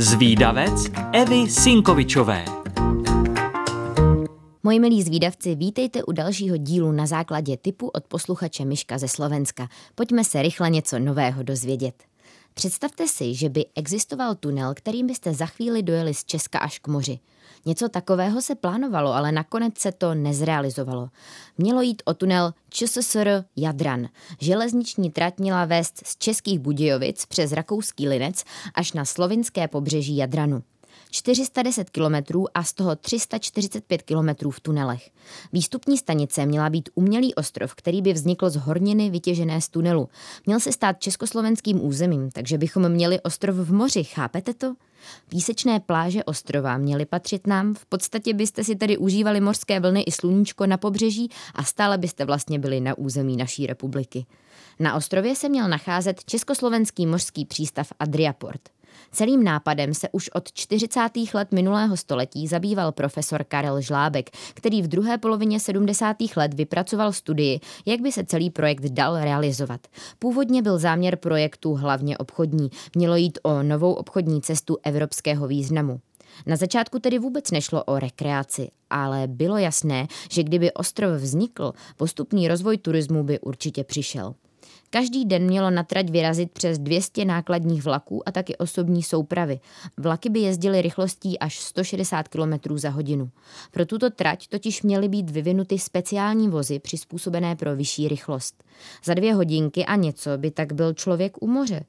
Zvídavec Evy Sinkovičové. Moji milí zvídavci, vítejte u dalšího dílu na základě typu od posluchače Myška ze Slovenska. Pojďme se rychle něco nového dozvědět. Představte si, že by existoval tunel, kterým byste za chvíli dojeli z Česka až k moři. Něco takového se plánovalo, ale nakonec se to nezrealizovalo. Mělo jít o tunel ČSSR Jadran. Železniční trať měla vést z Českých Budějovic přes Rakouský Linec až na slovinské pobřeží Jadranu. 410 kilometrů a z toho 345 kilometrů v tunelech. Výstupní stanice měla být umělý ostrov, který by vznikl z horniny vytěžené z tunelu. Měl se stát československým územím, takže bychom měli ostrov v moři, chápete to? Písečné pláže ostrova měly patřit nám, v podstatě byste si tedy užívali mořské vlny i sluníčko na pobřeží a stále byste vlastně byli na území naší republiky. Na ostrově se měl nacházet československý mořský přístav Adriaport. Celým nápadem se už od 40. let minulého století zabýval profesor Karel Žlábek, který v druhé polovině 70. let vypracoval studii, jak by se celý projekt dal realizovat. Původně byl záměr projektu hlavně obchodní. Mělo jít o novou obchodní cestu evropského významu. Na začátku tedy vůbec nešlo o rekreaci, ale bylo jasné, že kdyby ostrov vznikl, postupný rozvoj turismu by určitě přišel. Každý den mělo na trať vyrazit přes 200 nákladních vlaků a taky osobní soupravy. Vlaky by jezdily rychlostí až 160 km za hodinu. Pro tuto trať totiž měly být vyvinuty speciální vozy přizpůsobené pro vyšší rychlost. Za dvě hodinky a něco by tak byl člověk u moře.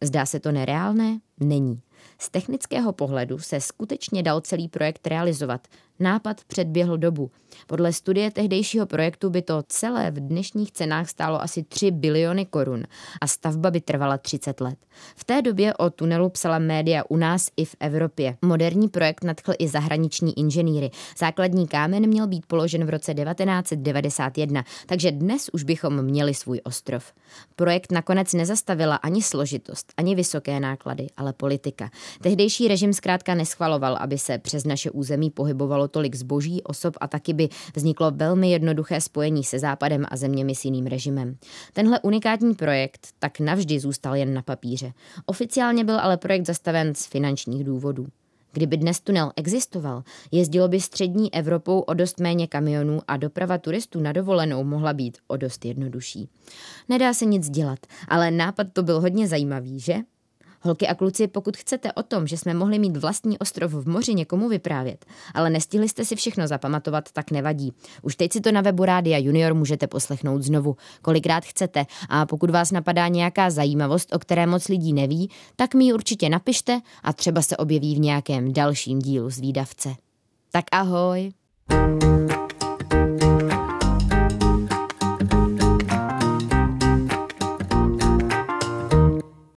Zdá se to nereálné? Není. Z technického pohledu se skutečně dal celý projekt realizovat. Nápad předběhl dobu. Podle studie tehdejšího projektu by to celé v dnešních cenách stálo asi 3 biliony korun a stavba by trvala 30 let. V té době o tunelu psala média u nás i v Evropě. Moderní projekt nadchl i zahraniční inženýry. Základní kámen měl být položen v roce 1991, takže dnes už bychom měli svůj ostrov. Projekt nakonec nezastavila ani složitost, ani vysoké náklady, ale politika. Tehdejší režim zkrátka neschvaloval, aby se přes naše území pohybovalo tolik zboží, osob a taky by vzniklo velmi jednoduché spojení se Západem a zeměmi s jiným režimem. Tenhle unikátní projekt tak navždy zůstal jen na papíře. Oficiálně byl ale projekt zastaven z finančních důvodů. Kdyby dnes tunel existoval, jezdilo by střední Evropou o dost méně kamionů a doprava turistů na dovolenou mohla být o dost jednodušší. Nedá se nic dělat, ale nápad to byl hodně zajímavý, že? Holky a kluci, pokud chcete o tom, že jsme mohli mít vlastní ostrov v moři někomu vyprávět, ale nestihli jste si všechno zapamatovat, tak nevadí. Už teď si to na webu Rádia Junior můžete poslechnout znovu, kolikrát chcete a pokud vás napadá nějaká zajímavost, o které moc lidí neví, tak mi ji určitě napište a třeba se objeví v nějakém dalším dílu z výdavce. Tak ahoj! thank you